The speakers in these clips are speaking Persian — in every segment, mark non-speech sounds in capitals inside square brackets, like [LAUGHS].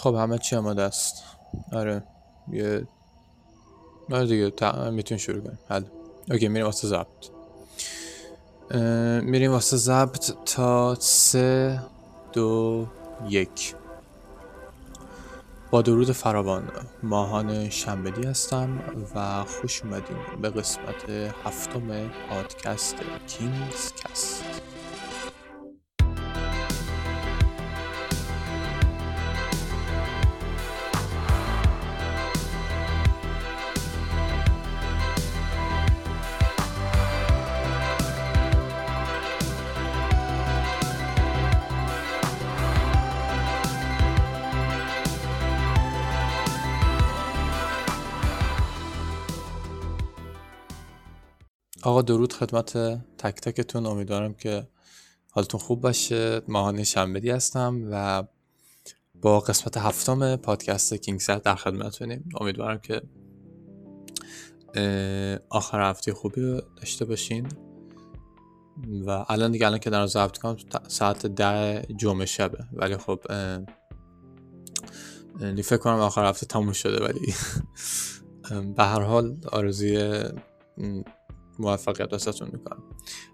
خب همه چی آماده است. آره یه آره دیگه تا... می‌تونیم شروع کنیم. حل. okay میریم واسه ضبط. میریم واسه ضبط تا سه دو یک. با درود فراوان ماهان شنبدی هستم و خوش اومدیم به قسمت هفتم پادکست Kings Cast. درود خدمت تک تکتون. امیدوارم که حالتون خوب باشه. ماهان شنبدی هستم و با قسمت هفتم پادکست کینگ سر در خدمتتونیم. امیدوارم که آخر هفته خوبی داشته باشین و الان دیگه الان که در ضبط کنم ساعت ده جمعه شبه. ولی خب فکر کنم آخر هفته تموم شده ولی. [LAUGHS] به هر حال آرزوی موفقیت واسهتون می‌کنم.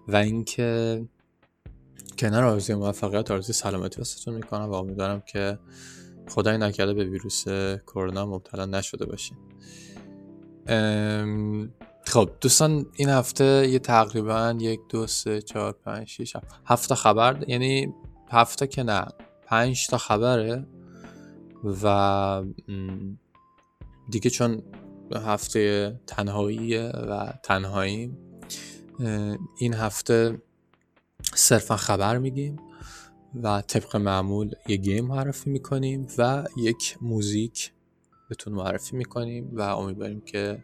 و اینکه کنار آرزوی موفقیت آرزوی سلامتی واسهتون می‌کنم و امیدوارم که خدای نکرده به ویروس کرونا مبتلا نشده باشین. خب دوستان این هفته یه تقریبا یک دو سه چهار پنج شیش هفت خبر یعنی هفته که نه پنج تا خبره و دیگه چون هفته تنهاییه و تنهایی. این هفته صرفا خبر میگیم و طبق معمول یه گیم معرفی می‌کنیم و یک موزیک بهتون معرفی می‌کنیم و امیدواریم که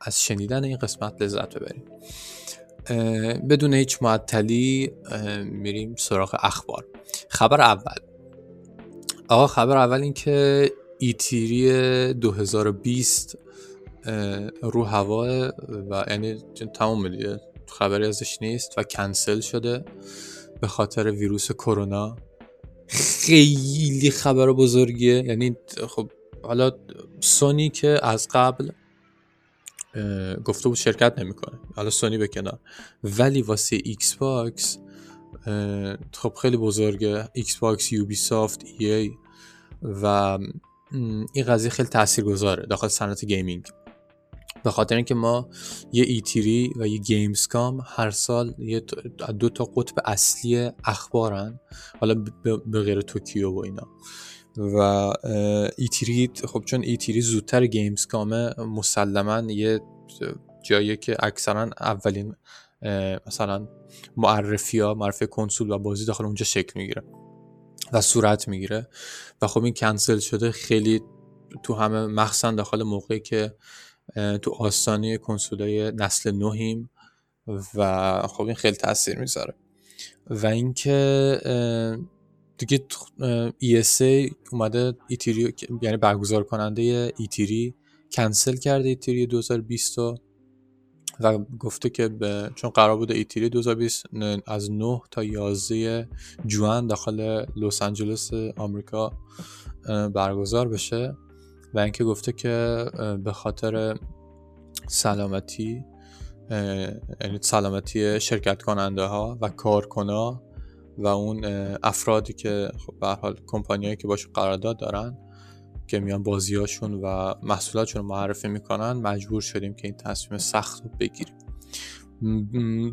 از شنیدن این قسمت لذت ببریم. بدون هیچ معطلی میریم سراغ اخبار. خبر اول. آقا خبر اول این که ایتیری 2020 رو هوا و یعنی تمام دیگه خبری ازش نیست و کنسل شده به خاطر ویروس کرونا. خیلی خبر بزرگیه. یعنی خب حالا سونی که از قبل گفته بود شرکت نمی‌کنه. حالا سونی به کنار. ولی واسه Xbox خب خیلی بزرگه. Xbox Ubisoft EA و این قضیه خیلی تاثیرگذاره داخل صنعت gaming. به خاطر اینکه ما یه E3 و یه Gamescom هر سال یه دو تا قطب اصلی اخبارن حالا به غیر توکیو و اینا. و E3 خب چون E3 زودتر Games مسلما یه جایی که اکثرا اولین مثلا معرفی ها معرفی کنسول و بازی داخل اونجا شکل می‌گیره. و صورت می‌گیره. و خب این کنسل شده خیلی تو همه مخصوصا داخل موقعی که تو آستانه کنسولای نسل نوهیم و خب این خیلی تاثیر می‌ذاره. و اینکه دیگه ESA اومده ایتیری یعنی برگزار کننده ایتیری کنسل کرده ایتیری 2020 و گفته که به چون قرار بوده ایتیری 2020 از 9 تا 11 جوان داخل لس آنجلس آمریکا برگزار بشه و اینکه گفته که به خاطر سلامتی یعنی سلامتی شرکت کننده ها و کارکنا و اون افرادی که خب به حال کمپانیایی که باشون قرارداد دارن که میان بازیاشون و محصولاتشون رو معرفی می‌کنن مجبور شدیم که این تصمیم سخت رو بگیریم.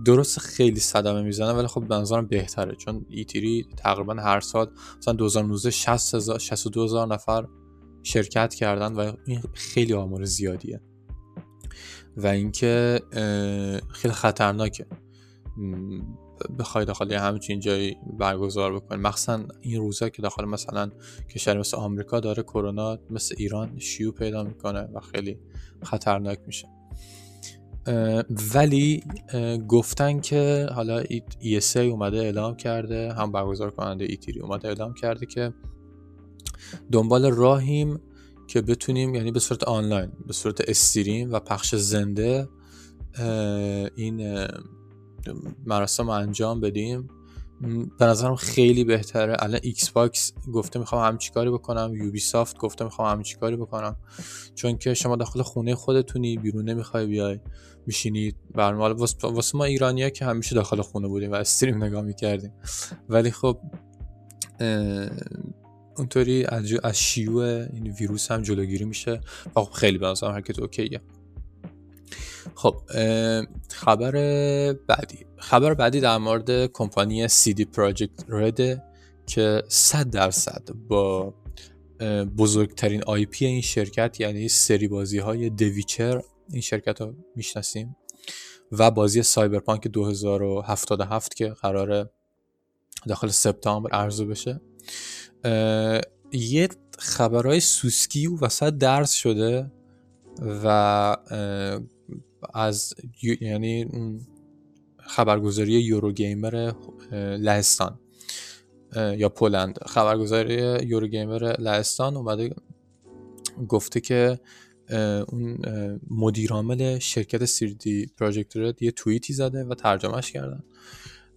درست خیلی صدمه می‌زنه ولی خب به بهتره. چون ایتیری تقریبا هر سال مثلا 2019 60 62 هزار نفر شرکت کردن و این خیلی آمار زیادیه. و اینکه خیلی خطرناکه. بخوای داخل همچین جایی برگزار بکنی. مخصوصا این روزا که داخل مثلا کشور مثل آمریکا داره کرونا مثل ایران شیوع پیدا می‌کنه و خیلی خطرناک میشه. ولی گفتن که حالا ESA اومده اعلام کرده هم برگزار کننده ایتیری اومده اعلام کرده که دنبال راهیم که بتونیم یعنی به صورت آنلاین به صورت استریم و پخش زنده این مراسم انجام بدیم. به نظرم خیلی بهتره. الان Xbox گفته می‌خوام همچی کاری بکنم. Ubisoft گفته می‌خوام همچی کاری بکنم. چون که شما داخل خونه خودتونی بیرون نمی‌خوای بیای میشینید برنامه واسه ما ایرانیا که همیشه داخل خونه بودیم و stream نگاه می‌کردیم. ولی خب اونطوری از, از شیوع این ویروس هم جلوگیری میشه. خب خیلی به نظرم حرکت okay ه. خب خبر بعدی. خبر بعدی در مورد کمپانی CD Projekt Red ه که 100 درصد با بزرگترین IP این شرکت یعنی سری بازی های The Witcher این شرکت رو می‌شناسیم و بازی Cyberpunk 2077 که قرار داخل سپتامبر عرضه بشه. یه خبرهای سوسکی و وسط درس شده. و از یعنی خبرگزاری یورو گیمر لهستان یا پولند. خبرگزاری یورو گیمر لهستان اومده گفته که اون مدیرعامل شرکت سیردی پراجکت رد یه توییتی زده و ترجمهش کردن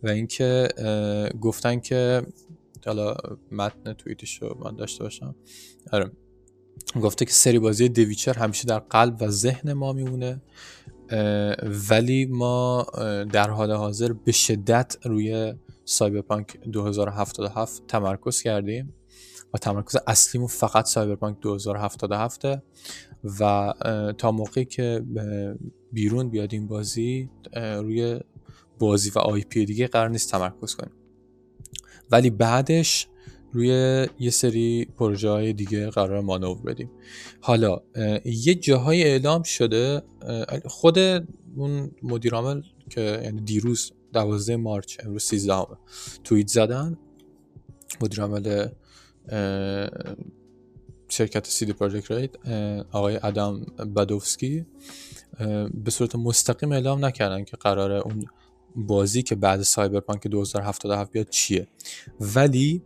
و اینکه گفتن که حالا متن توییتش رو من داشته باشم. آره. گفته که سری بازی دویچر همیشه در قلب و ذهن ما میمونه ولی ما در حال حاضر به شدت روی سایبرپانک 2077 تمرکز کردیم و تمرکز اصلیمون فقط سایبرپانک 2077 و تا موقعی که بیرون بیاد این بازی روی بازی و آی پی دیگه قرار نیست تمرکز کنیم. ولی بعدش روی یه سری پروژه های دیگه قرار مانور بدیم. حالا یه جاهای اعلام شده خود اون مدیرعامل که یعنی دیروز 12 مارچ امروز 13 همه توییت زدن. مدیرعامل شرکت سیدی پروژکت رید آقای ادم بدوفسکی به صورت مستقیم اعلام نکردن که قراره اون بازی که بعد سایبرپانک 2077 بیاد چیه. ولی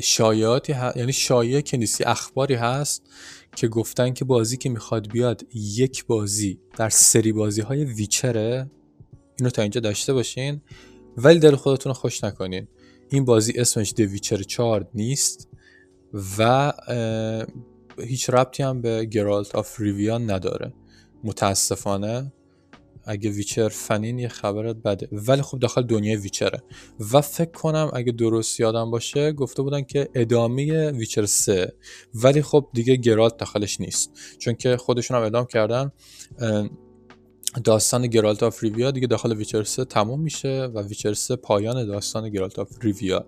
شایعاتی یعنی شایعه که نیستی اخباری هست که گفتن که بازی که می‌خواد بیاد یک بازی در سری بازی های ویچره. اینو تا اینجا داشته باشین. ولی دل خودتون رو خوش نکنین. این بازی اسمش Witcher 4 نیست و هیچ ربطی هم به Geralt of Rivia نداره. متاسفانه. اگه Witcher fan ین یه خبر بده. ولی خب داخل دنیای Witcher ه. و فکر کنم اگه درست یادم باشه گفته بودن که ادامه Witcher 3 ولی خب دیگه Geralt داخلش نیست. چون که خودشون هم اعلام کردن داستان Geralt of Rivia دیگه داخل Witcher 3 تموم میشه و Witcher 3 پایان داستان Geralt of Rivia.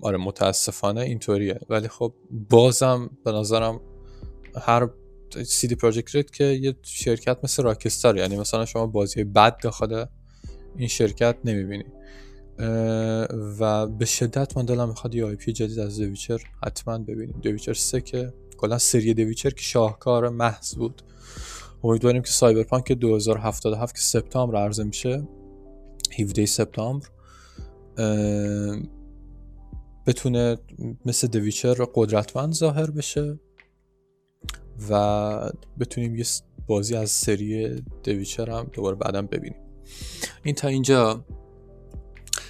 آره متاسفانه اینطوریه. ولی خب بازم به نظرم CD Projekt Red که یه شرکت مثل Rockstar یعنی مثلا شما بازی بد داخل این شرکت نمی‌بینی. و به شدت من دلم می‌خواد یه IP جدید از The Witcher حتما ببینیم. The Witcher 3 که کلا سری The Witcher که شاهکار محض بود. امیدواریم که Cyberpunk 2077 که سپتامبر عرضه میشه 17 سپتامبر بتونه مثل The Witcher قدرتمند ظاهر بشه. و بتونیم یه بازی از سری The Witcher هم دوباره بعدا ببینیم. این تا اینجا.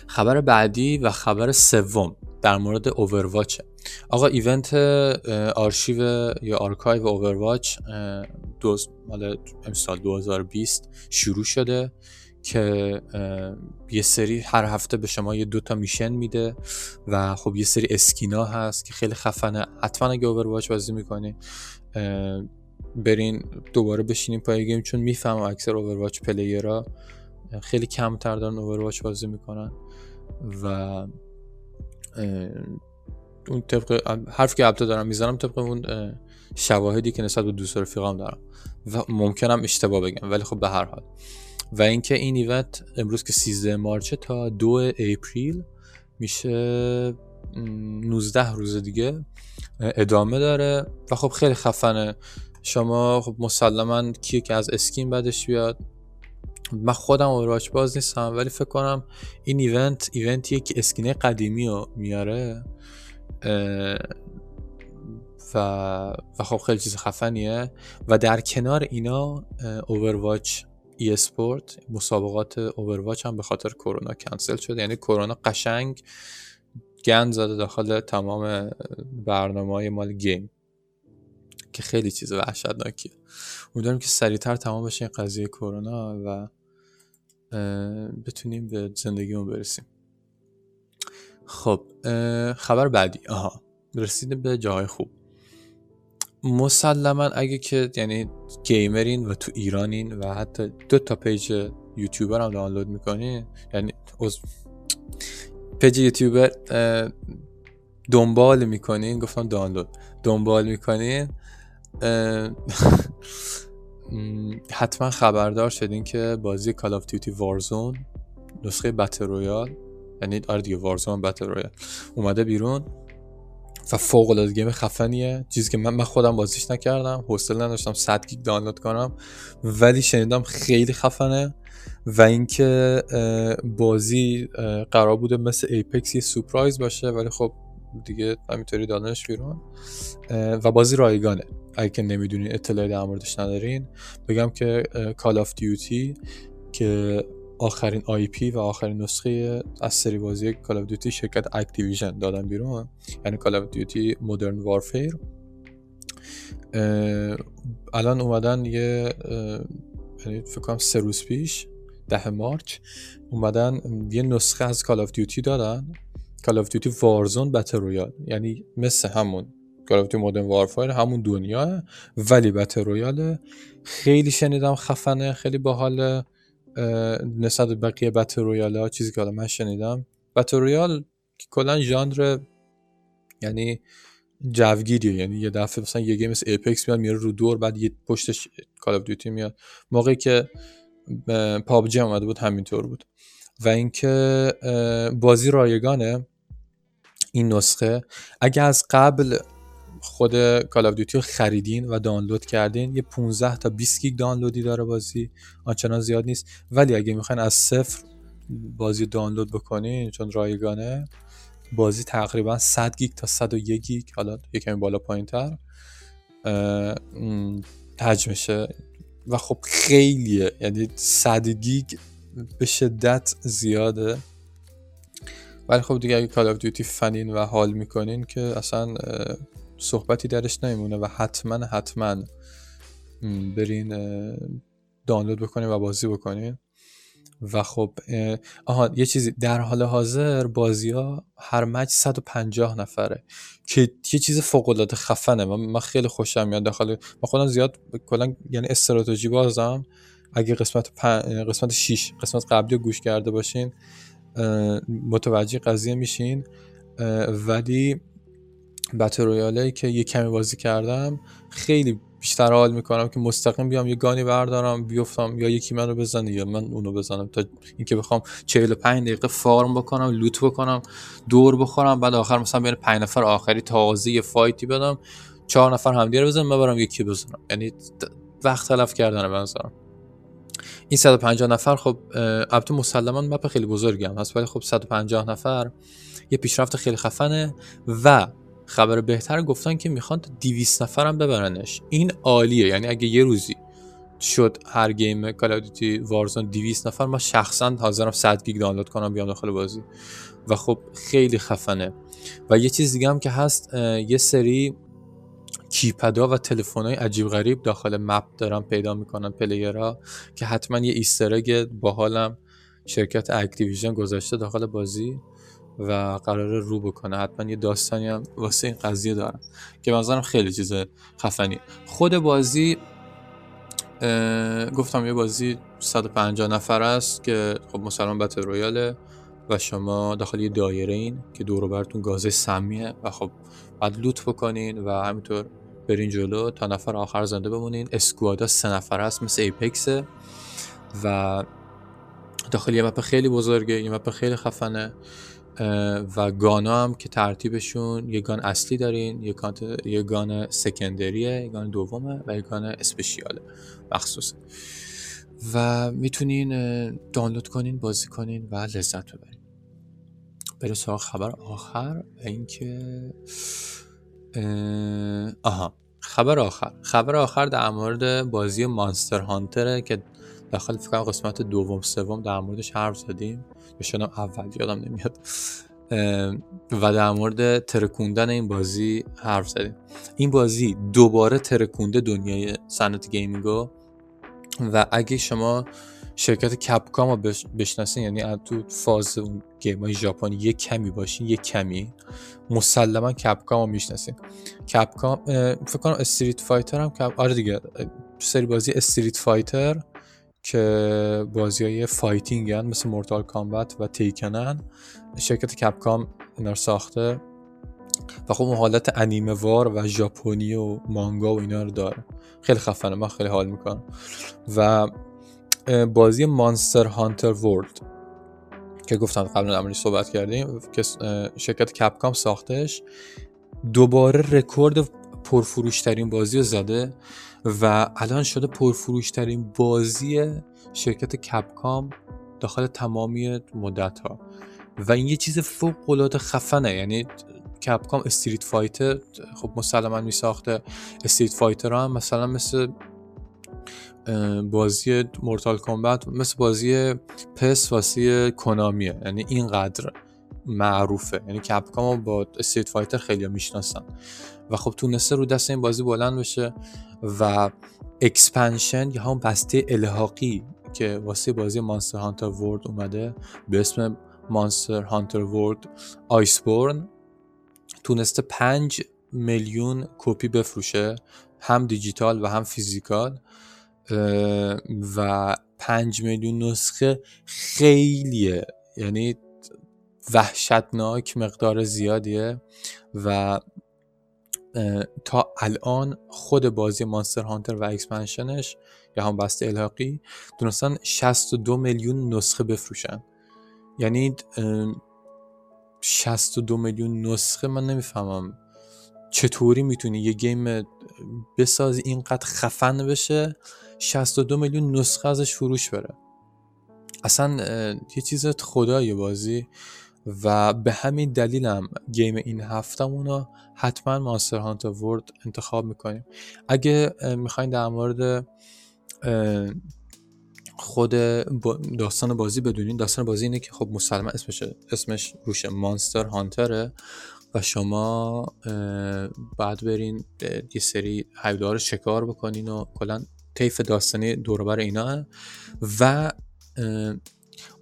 خبر بعدی و خبر سوم در مورد Overwatch ه آقا event آرشیو یا archive Overwatch دوز مال امسال 2020 شروع شده که یه سری هر هفته به شما یه دوتا میشن میده و خب یه سری اسکینا هست که خیلی خفنه. حتما اگه اوورواچ بازی می‌کنی برین دوباره بشینیم پای گیم چون می‌فهمم اکثر اوورواچ پلیرها خیلی کمتر دارن اوورواچ بازی می‌کنن و اون طبق حرف که البته دارم می‌زنم طبق اون شواهدی که نسبت به دوست رفیقام دارم و ممکنم اشتباه بگم ولی خب به هر حال. و اینکه این event امروز که 13 March تا 2 April میشه 19 روز دیگه ادامه داره و خب خیلی خفنه. شما خب مسلما کیه که از skin بعدش بیاد؟ من خودم Overwatch باز نیستم ولی فکر کنم این event event یه که skin ه قدیمی رو میاره. و, و خب خیلی چیز خفنیه. و در کنار اینا اوورواچ ای اسپورت مسابقات اوورواچ هم به خاطر کرونا کنسل شده. یعنی کرونا قشنگ گند زده داخل تمام برنامه های مال گیم که خیلی چیز وحشتناکیه. امیدوارم که سریعتر تمام بشه این قضیه کرونا و بتونیم به زندگیمون برسیم. خب خبر بعدی. آها رسیده به جاهای خوب. مسلما اگه که یعنی gamer ین و تو ایرانین و حتی دو تا page YouTuber هم دانلود می‌کنین یعنی از page YouTuber دنبال می‌کنین گفتم دانلود. دنبال می‌کنین [LAUGHS] حتما خبردار شدین که بازی Call of Duty Warzone نسخه battle royale یعنی آره دیگه Warzone battle royale اومده بیرون و فوق العاده game خفنیه. چیزی که من من خودم بازیش نکردم حوصله نداشتم 100 گیگ دانلود کنم ولی شنیدم خیلی خفنه. و اینکه بازی قرار بوده مثل Apex یه سورپرایز باشه ولی خب دیگه همینطوری دادنش بیرون. و بازی رایگانه. اگه که نمی‌دونین اطلاعی در موردش ندارین. بگم که Call of Duty که آخرین IP و آخرین نسخه از سری بازی Call of Duty شرکت Activision دادن بیرون. یعنی Call of Duty Modern Warfare الان اومدن یه یعنی فکر کنم سه روز پیش. ده March اومدن یه نسخه از Call of Duty دادن Call of Duty Warzone battle royale یعنی مثل همون Call of Duty Modern Warfare همون دنیا ولی battle royale خیلی شنیدم خفنه خیلی باحال نسبت بقیه battle royale ها چیزی که حالا من شنیدم. battle royale کلا ژانر یعنی جوگیریه. یعنی یه دفعه مثلا یه game مثل Apex میاد میره رو دور بعد یه پشتش Call of Duty میاد. موقعی که PUBG اومده بود همینطور بود. و اینکه بازی رایگانه. این نسخه. اگه از قبل خود Call of Duty رو خریدین و دانلود کردین یه 15 تا 20 گیگ دانلودی داره بازی. آنچنان زیاد نیست. ولی اگه می‌خواین از صفر بازی دانلود بکنین چون رایگانه بازی تقریبا 100 گیگ تا 101 گیگ حالا یکمی بالا پایین تر حجمشه و خب خیلیه. یعنی 100 گیگ به شدت زیاده. ولی خب دیگه اگه کال آف دیوتی فنین و حال می‌کنین که اصلا صحبتی درش نمیمونه و حتما حتما برین دانلود بکنین و بازی بکنین. و خب آها یه چیزی در حال حاضر بازی ها هر مچ 150 نفره که یه چیز فوق العاده خفنه. من, من خیلی خوشم میاد داخل من خودم زیاد کلا یعنی استراتژی بازم اگه قسمت قسمت 6 قسمت قبلی رو گوش کرده باشین متوجه قضیه میشین. ولی بتل رویاله که یه کمی بازی کردم خیلی بیشتر حال می‌کنم که مستقیم بیام یه گانی بردارم بیفتم یا یکی منو بزنه یا من اونو بزنم. تا اینکه بخوام 45 دقیقه فارم بکنم لوت بکنم دور بخورم بعد آخر مثلا بین 5 نفر آخری تازه یه فایتی بدم چهار نفر همدیگه رو بزنم ببرم یکی بزنم. یعنی وقت تلف کردن به نظرم. این 150 نفر خب البته مسلما مپ خیلی بزرگی هم هست ولی خب 150 نفر یه پیشرفت خیلی خفنه و خبر بهتر گفتن که می‌خوان 200 نفر هم ببرنش. این عالیه. یعنی اگه یه روزی شد هر گیم کال وارزون 200 نفر ما شخصا حاضرم 100 گیگ دانلود کنم بیام داخل بازی. و خب خیلی خفنه. و یه چیز دیگه هم که هست یه سری keypad ا و های عجیب غریب داخل map دارن پیدا می‌کنن player ها که حتما یه Easter egg باحالم شرکت Activision گذاشته داخل بازی. و قرار رو بکنه. حتما یه داستانی هم واسه این قضیه دارن که بنظرم خیلی چیز خفنی خود بازی گفتم یه بازی 150 نفر است که خب مسلما battle royale ه و شما داخل یه دایره این که دور براتون گازه سمیه و خب بعد لوت بکنین و همینطور برین جلو تا نفر آخر زنده بمونین. اسکوادا سه نفر هست مثل ایپکس. و داخل یه مپ خیلی بزرگه یه مپ خیلی خفنه. و گانا هم که ترتیبشون یه گان اصلی دارین یه, گان سکندریه یه گان دومه و یه گان اسپشیاله مخصوصه و می‌تونین دانلود کنین بازی کنین و لذت ببرین. برای سراغ خبر آخر اینکه آها خبر آخر. خبر آخر در مورد بازی Monster Hunter ه که داخل فکر قسمت دوم سوم در موردش حرف زدیم. یا اول یادم نمیاد. و در مورد ترکوندن این بازی حرف زدیم. این بازی دوباره ترکونده دنیای صنعت gaming و و اگه شما شرکت Capcom رو بشناسین یعنی تو فاز اون game های ژاپنی یک کمی باشین یک کمی. مسلما Capcom رو می‌شناسین Capcom فکر کنم Street Fighter هم Cap آره دیگه سری بازی Street Fighter که بازی های fighting ن مثل Mortal Kombat و Tekken ن شرکت Capcom اینا رو ساخته. و خب اون حالت انیمه وار و ژاپنی و مانگا و اینا رو داره. خیلی خفنه من خیلی حال می‌کنم. و بازی مانستر هانتر ورلد که گفتم قبلا در صحبت کردیم که شرکت کپکام ساختش دوباره رکورد پرفروشترین بازی رو زده. و الان شده پرفروشترین بازی شرکت کپکام داخل تمامی مدت ها و این یه چیز فوق العاده خفنه یعنی Capcom Street Fighter خب مسلما می ساخته Street Fighter هم مثلا مثل بازی Mortal Kombat مثل بازی PES واسه Konami ه یعنی اینقدر معروفه. یعنی Capcom با Street Fighter خیلی می‌شناسن. و خب تونسته رو دست این بازی بلند بشه و expansion یا هم بسته الحاقی که واسه بازی Monster Hunter World اومده به اسم Monster Hunter World Iceborne تونسته پنج میلیون کپی بفروشه هم دیجیتال و هم physical و پنج میلیون نسخه خیلیه. یعنی وحشتناک مقدار زیادیه و تا الان خود بازی Monster Hunter و expansion ش یا هم بسته الحاقی تونستن 62 میلیون نسخه بفروشن. یعنی 62 میلیون نسخه من نمی‌فهمم. چطوری می‌تونی یه گیم بسازی اینقدر خفن بشه 62 میلیون نسخه ازش فروش بره؟ اصلا یه چیز خدای بازی. و به همین دلیلم گیم این هفتمونو حتما ماستر هانتر ورد انتخاب می‌کنیم. اگه می‌خواین در مورد خود داستان بازی بدونین داستان بازی اینه که خب مسلما اسمش اسمش روشه مانستر هانتره و شما بعد برین یه سری حیوانات شکار بکنین و کلا طیف داستانی دوربر اینا و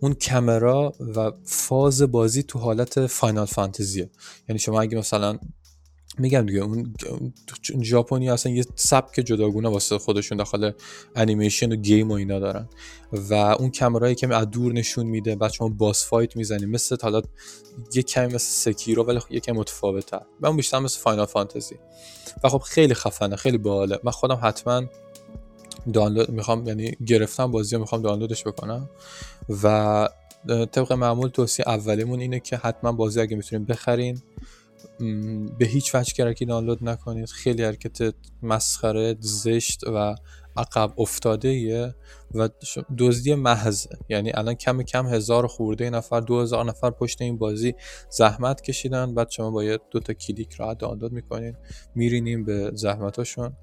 اون کمرا و فاز بازی تو حالت فاینال فانتزیه. یعنی شما اگه مثلا میگم دیگه اون ژاپنی اصلا یه سبک جداگونه واسه خودشون داخل انیمیشن و game و اینا دارن. و اون کمرایی که از دور نشون میده بعد شما boss fight می‌زنی مثل حالا یه کمی مثل Sekiro ولی یه کمی متفاوته اون بیشتر مثل Final Fantasy. و خب خیلی خفنه خیلی باحاله. من خودم حتما دانلود می‌خوام یعنی گرفتم بازی رو می‌خوام دانلودش بکنم. و طبق معمول توصیه اولیمون اینه که حتما بازی اگه می‌تونین بخرین. به هیچ وجه کرکی دانلود نکنید. خیلی حرکت مسخره زشت و عقب افتاده ایه و دزدی محض یعنی الان کم کم هزار خورده نفر دو هزار نفر پشت این بازی زحمت کشیدن. بعد شما باید دو تا کلیک راحت دانلود می‌کنین. میرینیم به زحمتاشون.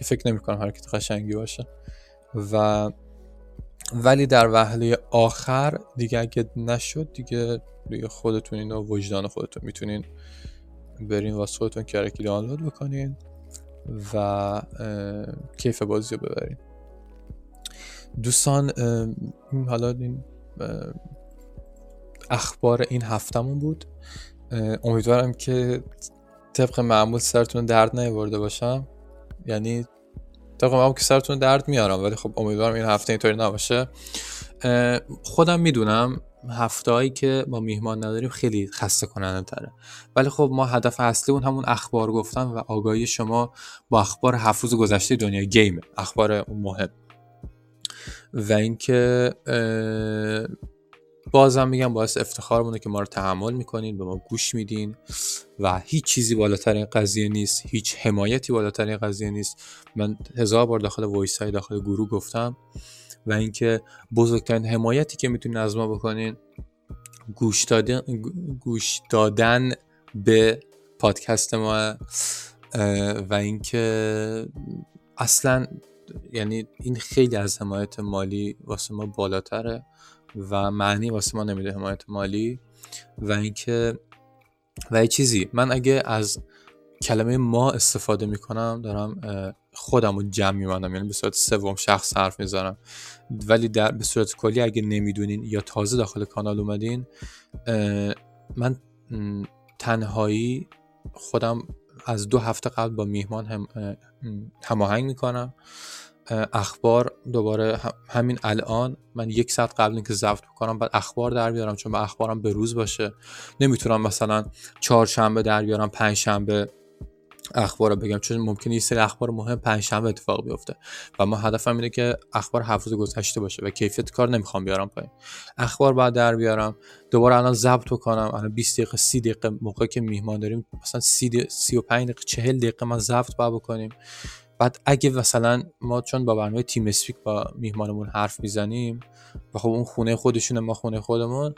که فکر نمی‌کنم حرکت قشنگی باشه. و ولی در وهله آخر دیگه اگه نشد دیگه دیگه خودتون اینو وجدان خودتون می‌تونین برین واسه خودتون کرکی دانلود بکنین و کیف بازی رو ببرین. دوستان حالا این اخبار این هفتمون بود. امیدوارم که طبق معمول سرتون درد نیورده باشم. یعنی طبق معمول که سرتون درد میارم ولی خب امیدوارم این هفته اینطوری نباشه. خودم می‌دونم هایی که ما میهمان نداریم خیلی خسته کننده تره. ولی خب ما هدف اصلی اون همون اخبار گفتن و آگاهی شما با اخبار هفت گذشته دنیا گیم اخبار مهم. و اینکه بازم میگم باعث افتخارمونه که ما رو تحمل می‌کنین به ما گوش میدین و هیچ چیزی بالاتر این قضیه نیست هیچ حمایتی بالاتر این قضیه نیست. من هزار بار داخل وایس های داخل گروه گفتم و اینکه بزرگترین حمایتی که می‌تونین از ما بکنین گوش دادن, گوش دادن به پادکست ما و اینکه اصلا یعنی این خیلی از حمایت مالی واسه ما بالاتره. و معنی واسه ما نمیده حمایت مالی و اینکه و یه چیزی من اگه از کلمه ما استفاده می‌کنم دارم خودم رو جمع میبندم یعنی به صورت سوم شخص حرف می‌زنم. ولی در به صورت کلی اگه نمی‌دونین یا تازه داخل کانال اومدین من تنهایی خودم از دو هفته قبل با میهمان هم هماهنگ می‌کنم. اخبار دوباره همین الان من یک ساعت قبل اینکه ضبط بکنم بعد اخبار در بیارم چون به اخبارم به روز باشه. نمی‌تونم مثلا چهارشنبه در بیارم پنج شنبه اخبار رو بگم چون ممکنه یه سری اخبار مهم پنجشنبه اتفاق بیفته. و ما هدفم اینه که اخبار هفت روز گذشته باشه و کیفیت کار نمی‌خوام بیارم پایین. اخبار بعد در بیارم. دوباره الان ضبط کنم الان 20 دقیقه 30 دقیقه موقعی که میهمان داریم مثلا 30 35 دقیقه 40 دقیقه ما ضبط با بکنیم. بعد اگه مثلا ما چون با برنامه تیم اسپیک با میهمانمون حرف می‌زنیم و خب اون خونه خودشونه ما خونه خودمون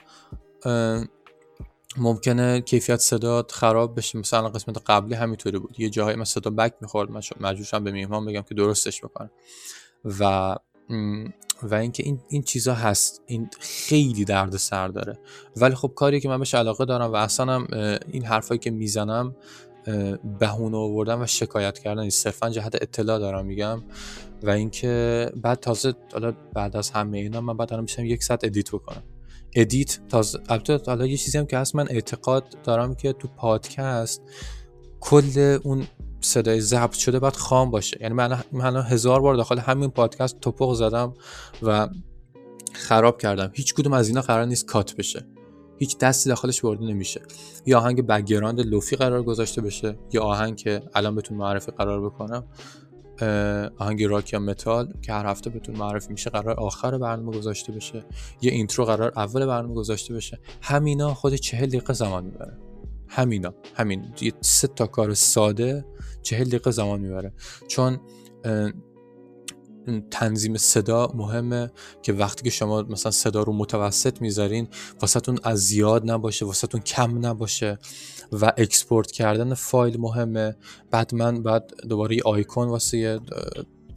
ممکنه کیفیت صدا خراب بشه. مثلا قسمت قبلی همینطوری بود. یه جاهای من صدا بک می‌خورد من مجبورشم به میهمان بگم که درستش بکنم. و و اینکه این این چیزا هست. این خیلی درد سر داره. ولی خب کاری که من بهش علاقه دارم و اصلا هم این حرفایی که می‌زنم بهونه آوردن و شکایت کردن. صرفا جهت اطلاع دارم میگم. و اینکه بعد تازه حالا بعد از همه اینا من بعد دارم میشم یک ساعت edit بکنم. edit تازه البته حالا یه چیزی هم که هست من اعتقاد دارم که تو پادکست کل اون صدای ضبط شده باید خام باشه. یعنی من من هزار بار داخل همین پادکست تپق زدم و خراب کردم. هیچ کدوم از اینا قرار نیست cut بشه. هیچ دستی داخلش برده نمیشه. یا آهنگ background lo-fi قرار گذاشته بشه یا آهنگ که الان بهتون معرفی قرار بکنم آهنگ راک یا متال که هر هفته بهتون معرفی میشه قرار آخر برنامه گذاشته بشه یه intro قرار اول برنامه گذاشته بشه. همینا خود چهل دقیقه زمان می‌بره. همینا همین. یه سه تا کار ساده چهل دقیقه زمان می‌بره. چون تنظیم صدا مهمه که وقتی که شما مثلا صدا رو متوسط می‌ذارین واسهتون از زیاد نباشه واسهتون کم نباشه و export کردن فایل مهمه. بعد من بعد دوباره یه آیکون واسه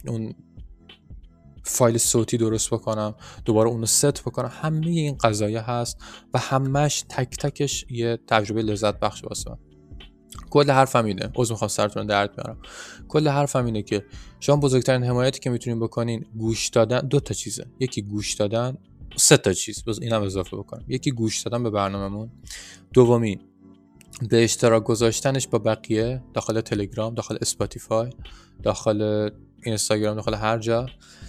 اون فایل صوتی درست بکنم دوباره اونو ست بکنم. همه این قضایه هست و همش تک تکش یه تجربه لذت بخش واسه من. کل حرفم اینه. عذر می‌خوام سرتون درد میارم کل حرفم اینه که شما بزرگترین حمایتی که می‌تونین بکنین گوش دادن دو تا چیزه. یکی گوش دادن سه تا چیز. باز اینم اضافه بکنم. یکی گوش دادن به برنامهمون. دومی به اشتراک گذاشتنش با بقیه داخل تلگرام داخل اسپاتیفای داخل اینستاگرام داخل هر جا.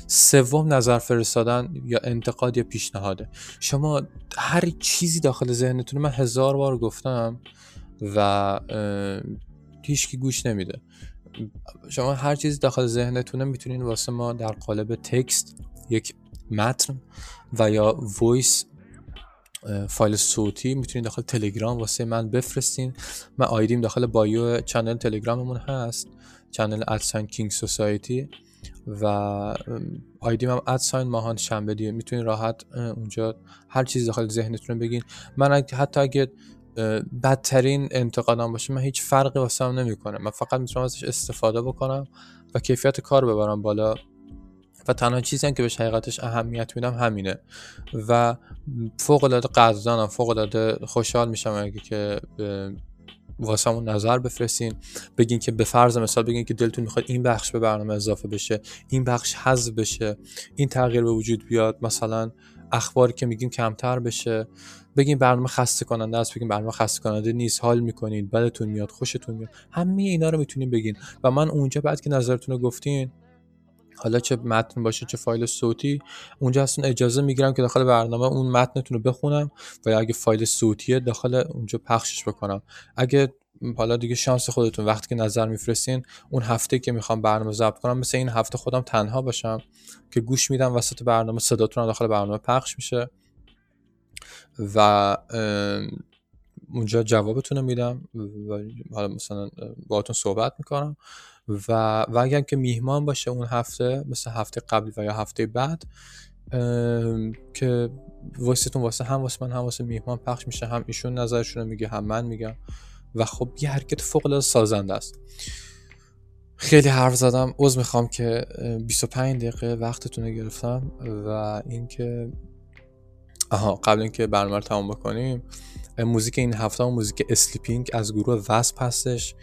سوم نظر فرستادن یا انتقاد یا پیشنهاده. شما هر چیزی داخل ذهنتون من هزار بار گفتم و هیچکی گوش نمیده. شما هر چیزی داخل ذهنتونه می‌تونین واسه ما در قالب تکست یک متن و یا voice فایل صوتی می‌تونین داخل تلگرام واسه من بفرستین. من ID م داخل bio و channel تلگراممون هست channel at sign King Society و ID م هم at sign ماهان شنبدیه. می‌تونین راحت اونجا هر چیز داخل ذهنتون بگین. من حتی اگه بدترین انتقادم باشه من هیچ فرقی واسه هم نمی‌کنه من فقط می‌تونم ازش استفاده بکنم و کیفیت کار ببرم بالا. و تنها چیزی هم که بهش حقیقتش اهمیت میدم همینه. و فوق العاده قدردانم فوق العاده خوشحال میشم اگه که واسمون نظر بفرستین. بگین که به فرض مثال بگین که دلتون می‌خواد این بخش به برنامه اضافه بشه این بخش حذف بشه این تغییر به وجود بیاد مثلا اخباری که میگیم کمتر بشه. بگین برنامه خسته کننده است بگین برنامه خسته کننده نیست حال می‌کنین بدتون میاد خوشتون میاد. همه اینا رو می‌تونین بگین. و من اونجا بعد که نظرتون رو گفتین حالا چه متن باشه چه فایل صوتی اونجا هستون اجازه می‌گیرم که داخل برنامه اون متنتون رو بخونم و اگه فایل صوتیه داخل اونجا پخشش بکنم. اگه حالا دیگه شانس خودتون وقتی که نظر میفرستین اون هفته که می‌خوام برنامه ضبط کنم مثل این هفته خودم تنها باشم که گوش میدم وسط برنامه صداتون داخل برنامه پخش میشه و اونجا جوابتون رو میدم و حالا مثلا باهاتون صحبت می‌کنم و و اگر که میهمان باشه اون هفته مثل هفته قبل و یا هفته بعد که واسهتون واسه هم واسه من هم واسه میهمان پخش میشه هم ایشون نظرشون رو میگه هم من میگم. و خب یه حرکت فوق العاده سازنده است. خیلی حرف زدم عذر می‌خوام که 25 دقیقه وقتتون رو گرفتم و اینکه آها قبل اینکه برنامه رو تمام بکنیم موزیک این هفته هم موزیک Sleeping از گروه W.A.S.P. هستش.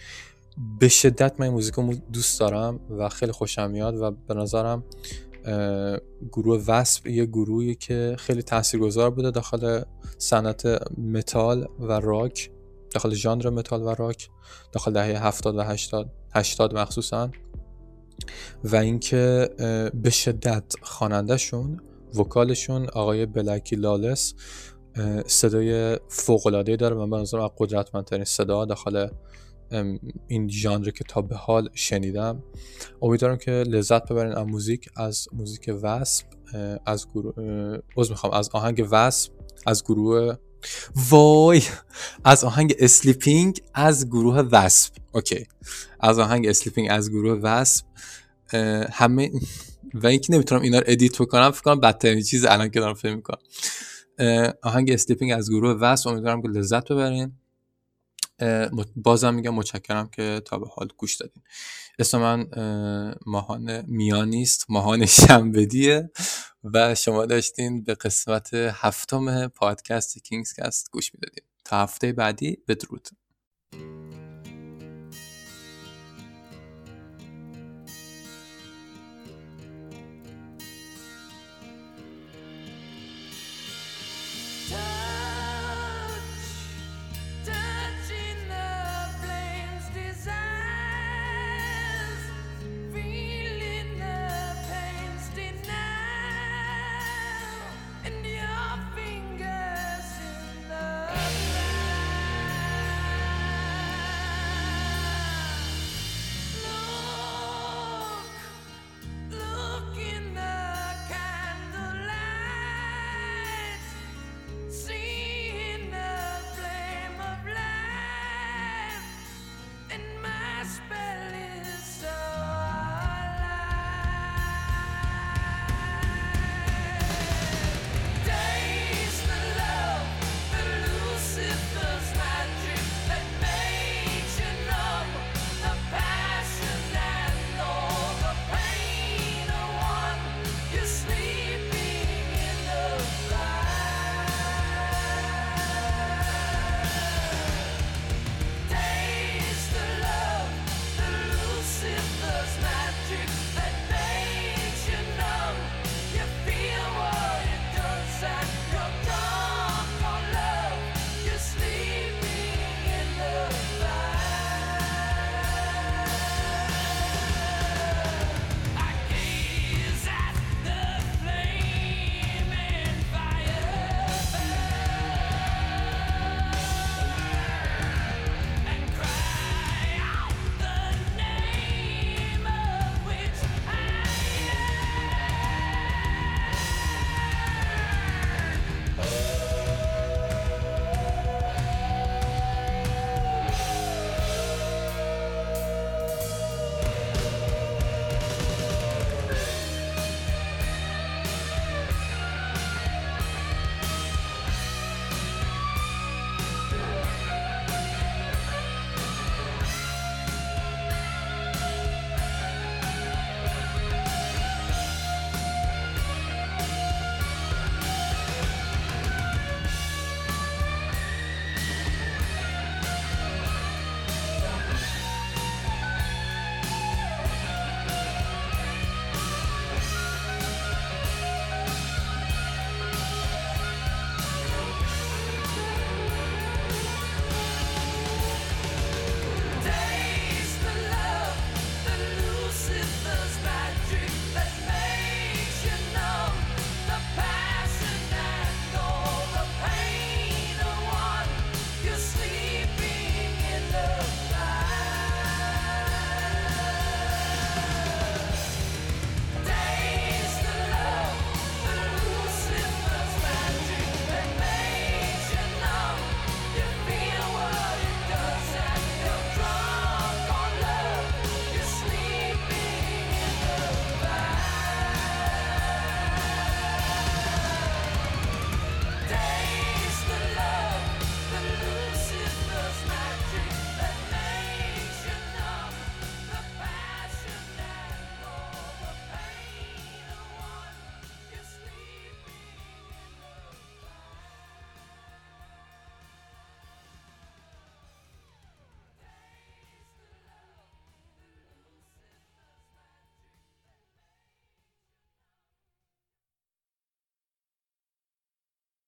به شدت من این موزیک رو دوست دارم و خیلی خوشم میاد و به نظرم گروه W.A.S.P. یه گروهی که خیلی تاثیرگذار بوده داخل صنعت متال و راک. داخل ژانر متال و راک داخل دهه 70 و 80 80 مخصوصا. و اینکه به شدت خواننده‌شون vocal شون آقای Blackie Lawless صدای فوق العاده داره و به نظرم از قدرتمندترین صدا داخل این ژانر که تا به حال شنیدم. امیدوارم که لذت ببرین از موزیک از موزیک W.A.S.P. از گروه از می‌خوام از آهنگ W.A.S.P. از گروه وای از آهنگ Sleeping از گروه W.A.S.P. okay از آهنگ Sleeping از گروه W.A.S.P. همه و اینکه نمی‌تونم اینا رو edit بکنم فکر کنم بدترین چیز الان که دارم فکر می‌کنم. آهنگ Sleeping از گروه W.A.S.P. امیدوارم که لذت ببرین. بازم میگم متشکرم که تا به حال گوش دادین. اسم من ماهان میانیست ماهان [LAUGHS] شنبدیه و شما داشتین به قسمت هفتم پادکست Kings گوش می‌دادین. تا هفته بعدی بدرود.